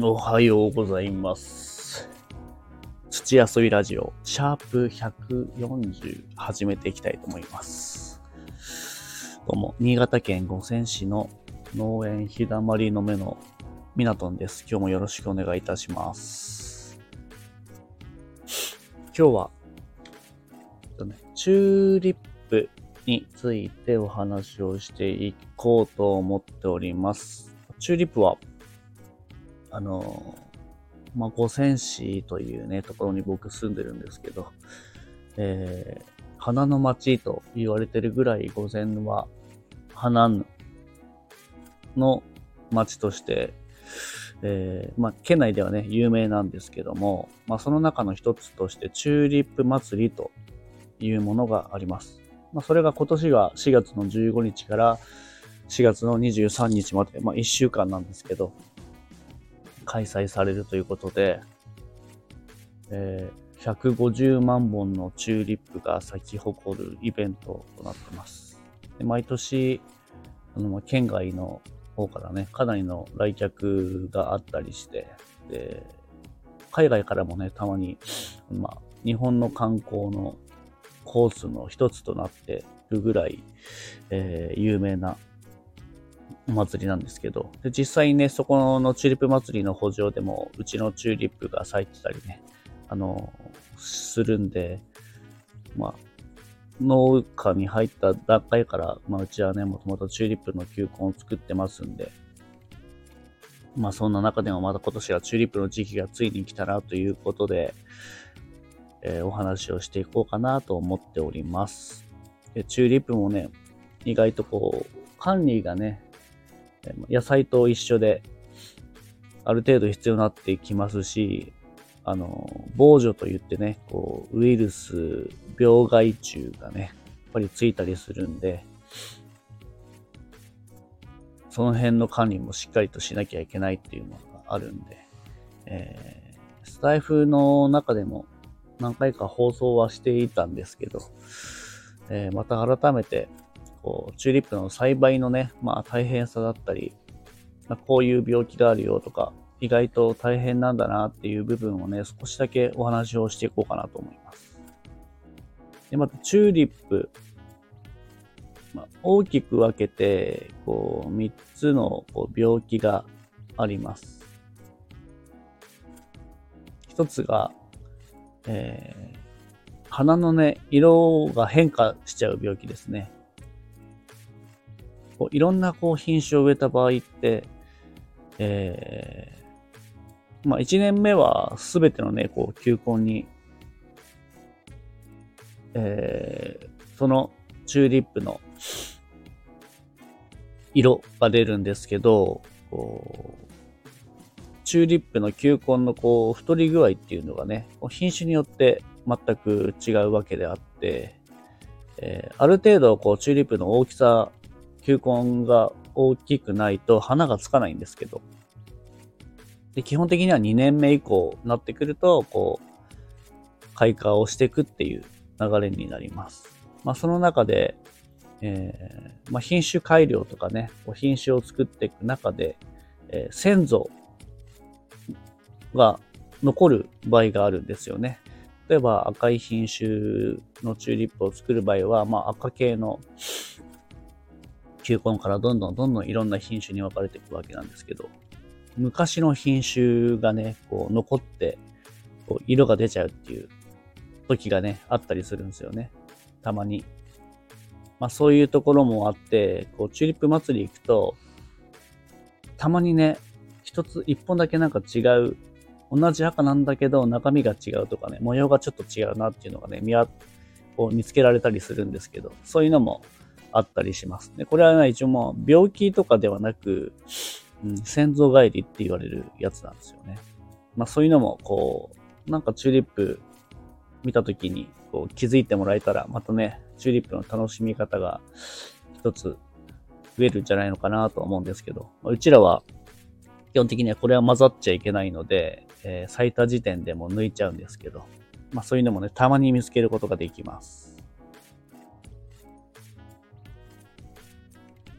おはようございます。土遊びラジオ、シャープ140始めていきたいと思います。どうも、新潟県五泉市の農園日だまりの目のミナトンです。今日もよろしくお願いいたします。今日は、えっとねチューリップについてお話をしていこうと思っております。チューリップはあの、まあ、五泉市というね、ところに僕住んでるんですけど、えー、花の町と言われてるぐらい五泉は花の町として、えー、まあ、県内ではね、有名なんですけども、まあ、その中の一つとしてチューリップ祭りというものがあります。まあ、それが今年が4月の15日から4月の23日まで、まあ、1週間なんですけど、開催されるということで、えー、150万本のチューリップが咲き誇るイベントとなってます。で毎年、あの県外の方からね、かなりの来客があったりして、で海外からもね、たまに、まあ、日本の観光のコースの一つとなってるぐらい、えー、有名なお祭りなんですけど、で実際にね、そこのチューリップ祭りの補助でも、うちのチューリップが咲いてたりね、あの、するんで、まあ、農家に入った段階から、まあ、うちはね、もともとチューリップの球根を作ってますんで、まあ、そんな中でもまた今年はチューリップの時期がついに来たなということで、えー、お話をしていこうかなと思っております。でチューリップもね、意外とこう、管理がね、野菜と一緒で、ある程度必要になってきますし、あの、防除といってね、こう、ウイルス、病害虫がね、やっぱりついたりするんで、その辺の管理もしっかりとしなきゃいけないっていうのがあるんで、えー、スタイフの中でも何回か放送はしていたんですけど、えー、また改めてこうチューリップの栽培のね、まあ大変さだったり、まあ、こういう病気があるよとか、意外と大変なんだなっていう部分をね、少しだけお話をしていこうかなと思います。で、またチューリップ、まあ、大きく分けて、こう、3つのこう病気があります。一つが、えー、花のね、色が変化しちゃう病気ですね。こういろんなこう品種を植えた場合って、えー、まあ1年目はすべてのね、こう球根に、えー、そのチューリップの色が出るんですけど、こうチューリップの球根のこう太り具合っていうのがね、品種によって全く違うわけであって、えー、ある程度こうチューリップの大きさ球根が大きくないと花がつかないんですけど、で基本的には2年目以降になってくると、こう、開花をしていくっていう流れになります。まあその中で、えー、まあ、品種改良とかね、品種を作っていく中で、えー、先祖が残る場合があるんですよね。例えば赤い品種のチューリップを作る場合は、まあ赤系の球根からどんどんどんどんいろんな品種に分かれていくわけなんですけど、昔の品種がね、こう残って、こう色が出ちゃうっていう時がね、あったりするんですよね。たまに。まあそういうところもあって、こうチューリップ祭り行くと、たまにね、一つ、一本だけなんか違う、同じ赤なんだけど中身が違うとかね、模様がちょっと違うなっていうのがね、見、こう見つけられたりするんですけど、そういうのもあったりしますね。これはね、一応もう病気とかではなく、うん、先祖返りって言われるやつなんですよね。まあそういうのも、こう、なんかチューリップ見たときにこう気づいてもらえたら、またね、チューリップの楽しみ方が一つ増えるんじゃないのかなと思うんですけど、うちらは基本的にはこれは混ざっちゃいけないので、えー、咲いた時点でも抜いちゃうんですけど、まあそういうのもね、たまに見つけることができます。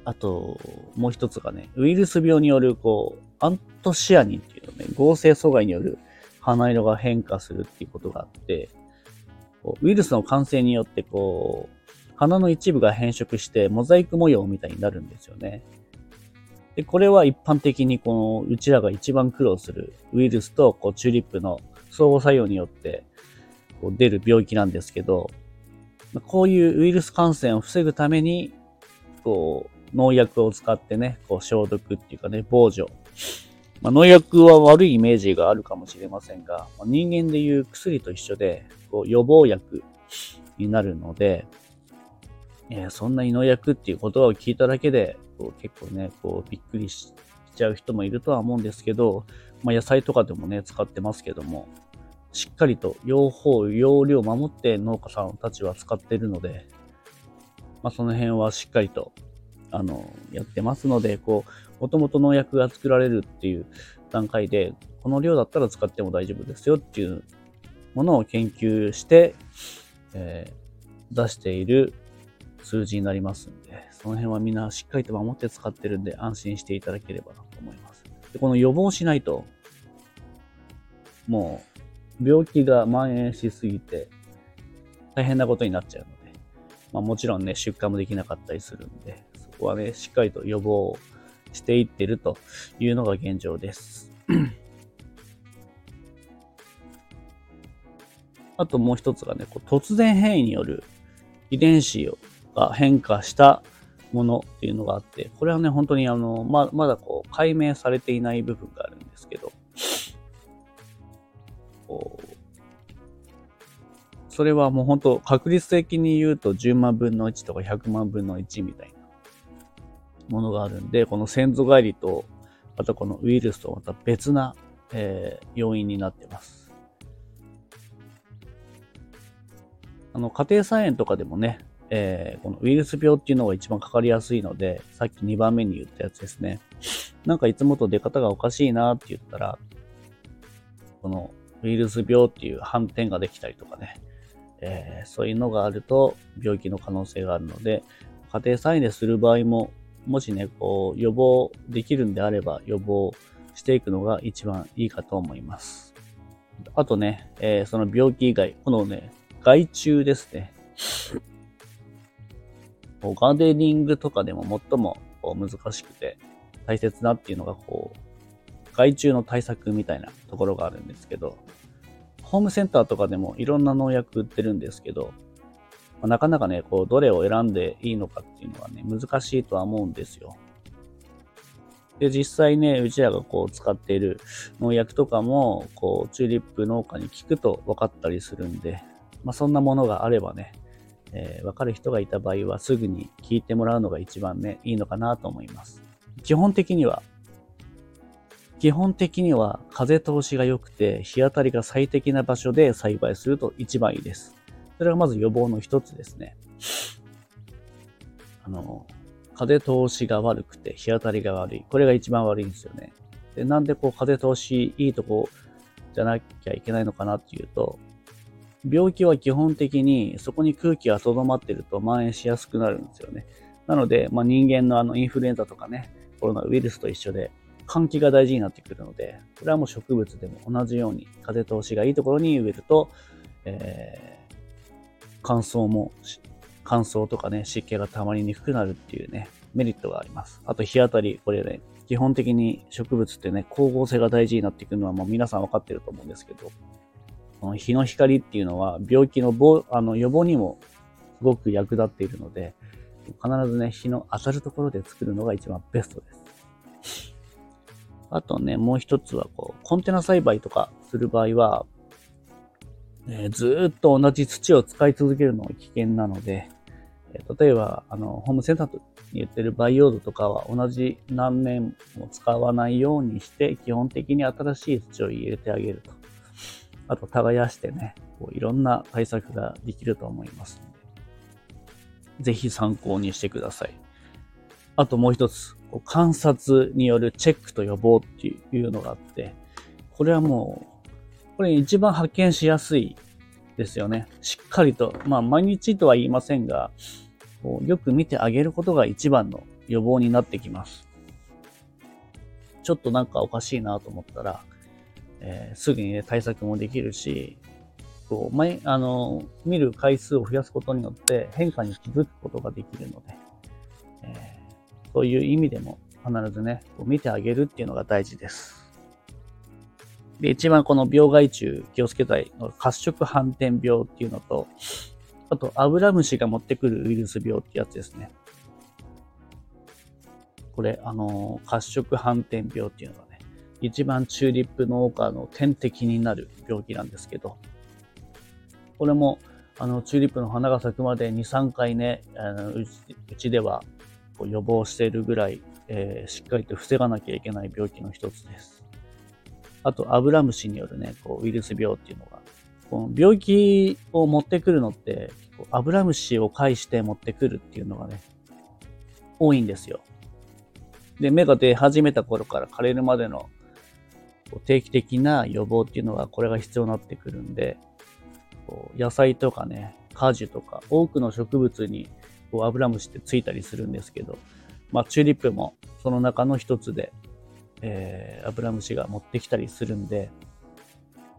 あと、もう一つがね、ウイルス病による、こう、アントシアニンっていうのね、合成阻害による花色が変化するっていうことがあって、ウイルスの感染によってこう、花の一部が変色してモザイク模様みたいになるんですよね。で、これは一般的にこのうちらが一番苦労するウイルスとこうチューリップの相互作用によってこう出る病気なんですけど、こういうウイルス感染を防ぐために、こう、農薬を使ってね、こう消毒っていうかね、防除。まあ、農薬は悪いイメージがあるかもしれませんが、ま、人間でいう薬と一緒で、こう予防薬になるので、えー、そんなに農薬っていう言葉を聞いただけで、こう結構ね、こうびっくりしちゃう人もいるとは思うんですけど、まあ、野菜とかでもね、使ってますけども、しっかりと用法、用量を守って農家さんたちは使ってるので、まあ、その辺はしっかりと、あの、やってますので、こう、もともと農薬が作られるっていう段階で、この量だったら使っても大丈夫ですよっていうものを研究して、えー、出している数字になりますんで、その辺はみんなしっかりと守って使ってるんで安心していただければなと思います。でこの予防しないと、もう病気が蔓延しすぎて大変なことになっちゃうので、まあ、もちろんね、出荷もできなかったりするんで、こはね、しっかりと予防していってるというのが現状です。あともう一つがね、こう突然変異による遺伝子が変化したものっていうのがあって、これはね、本当にあの、ままだこう解明されていない部分があるんですけど、それはもう本当確率的に言うと10万分の1とか100万分の1みたいなものがあるんで、この先祖返りと、あとこのウイルスとまた別な、えー、要因になってます。あの、家庭菜園とかでもね、えー、このウイルス病っていうのが一番かかりやすいので、さっき2番目に言ったやつですね。なんかいつもと出方がおかしいなって言ったら、このウイルス病っていう反転ができたりとかね、えー、そういうのがあると病気の可能性があるので、家庭菜園でする場合も、もしね、こう、予防できるんであれば予防していくのが一番いいかと思います。あとね、えー、その病気以外、このね、害虫ですね。ガーデニングとかでも最も難しくて大切なっていうのが、こう、害虫の対策みたいなところがあるんですけど、ホームセンターとかでもいろんな農薬売ってるんですけど、まあ、なかなかね、こう、どれを選んでいいのかっていうのはね、難しいとは思うんですよ。で、実際ね、うちらがこう使っている農薬とかも、こう、チューリップ農家に聞くと分かったりするんで、まあそんなものがあればね、えー、分かる人がいた場合はすぐに聞いてもらうのが一番ね、いいのかなと思います。基本的には基本的には風通しが良くて日当たりが最適な場所で栽培すると一番いいです。それがまず予防の一つですね。あの、風通しが悪くて日当たりが悪い。これが一番悪いんですよね。で、なんでこう風通しいいとこじゃなきゃいけないのかなっていうと、病気は基本的にそこに空気が留まってると蔓延しやすくなるんですよね。なので、まあ、人間のあのインフルエンザとかね、コロナウイルスと一緒で、換気が大事になってくるので、これはもう植物でも同じように風通しがいいところに植えると、え、乾燥も、乾燥とかね、湿気が溜まりにくくなるっていうね、メリットがあります。あと日当たり、これね、基本的に植物ってね、光合成が大事になってくるのはもう皆さん分かってると思うんですけど、この日の光っていうのは病気の防あの予防にもすごく役立っているので、必ずね、日の当たるところで作るのが一番ベストです。あとね、もう一つは、こう、コンテナ栽培とかする場合は、えー、ずっと同じ土を使い続けるのは危険なので、え、例えば、あの、ホームセンターに言ってる培養土とかは同じ何年も使わないようにして、基本的に新しい土を入れてあげると。あと、耕してね、こういろんな対策ができると思いますので、ぜひ参考にしてください。あともう一つ、観察によるチェックと予防っていうのがあって、これはもう、これ一番発見しやすいですよね。しっかりと、まあ毎日とは言いませんが、こうよく見てあげることが一番の予防になってきます。ちょっとなんかおかしいなと思ったら、えー、すぐにね、対策もできるし、こう、前、あの、見る回数を増やすことによって変化に気づくことができるので、えー、そういう意味でも必ずね、こう見てあげるっていうのが大事です。で、一番この病害虫気をつけたいの褐色斑点病っていうのと、あと、アブラムシが持ってくるウイルス病ってやつですね。これ、あの、褐色斑点病っていうのがね、一番チューリップ農家の天敵になる病気なんですけど、これも、あの、チューリップの花が咲くまで2、3回ね、あのうちではこう予防しているぐらい、えー、しっかりと防がなきゃいけない病気の一つです。あと、アブラムシによるね、こうウイルス病っていうのがこの病気を持ってくるのって、アブラムシを介して持ってくるっていうのがね、多いんですよ。で、芽が出始めた頃から枯れるまでの定期的な予防っていうのが、これが必要になってくるんで、野菜とかね、果樹とか、多くの植物にこうアブラムシってついたりするんですけど、まあ、チューリップもその中の一つで、えー、アブラムシが持ってきたりするんで、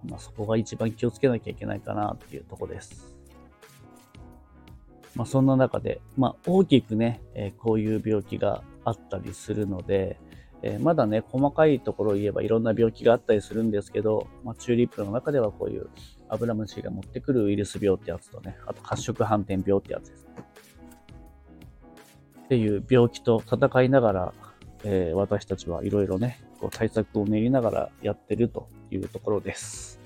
まあ、そこが一番気をつけなきゃいけないかなっていうとこです。まあ、そんな中で、まあ、大きくね、えー、こういう病気があったりするので、えー、まだね、細かいところを言えばいろんな病気があったりするんですけど、まあ、チューリップの中ではこういうアブラムシが持ってくるウイルス病ってやつとね、あと褐色斑点病ってやつです。っていう病気と戦いながら、えー、私たちはいろいろね、こう対策を練りながらやってるというところです。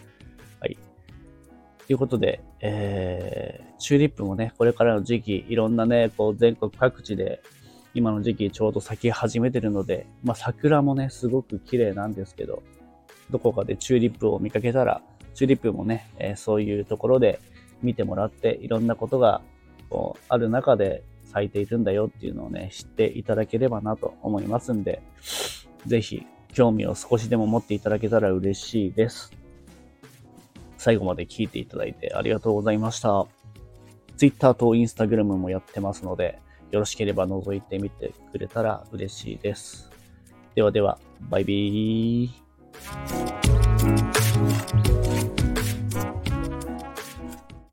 はい。ということで、えー、チューリップもね、これからの時期、いろんなね、こう全国各地で、今の時期ちょうど咲き始めてるので、まあ桜もね、すごく綺麗なんですけど、どこかでチューリップを見かけたら、チューリップもね、えー、そういうところで見てもらって、いろんなことがこうある中で咲いているんだよっていうのをね、知っていただければなと思いますんで、ぜひ興味を少しでも持っていただけたら嬉しいです。最後まで聞いていただいてありがとうございました。Twitter と Instagram もやってますので、よろしければ覗いてみてくれたら嬉しいです。ではでは、バイビー。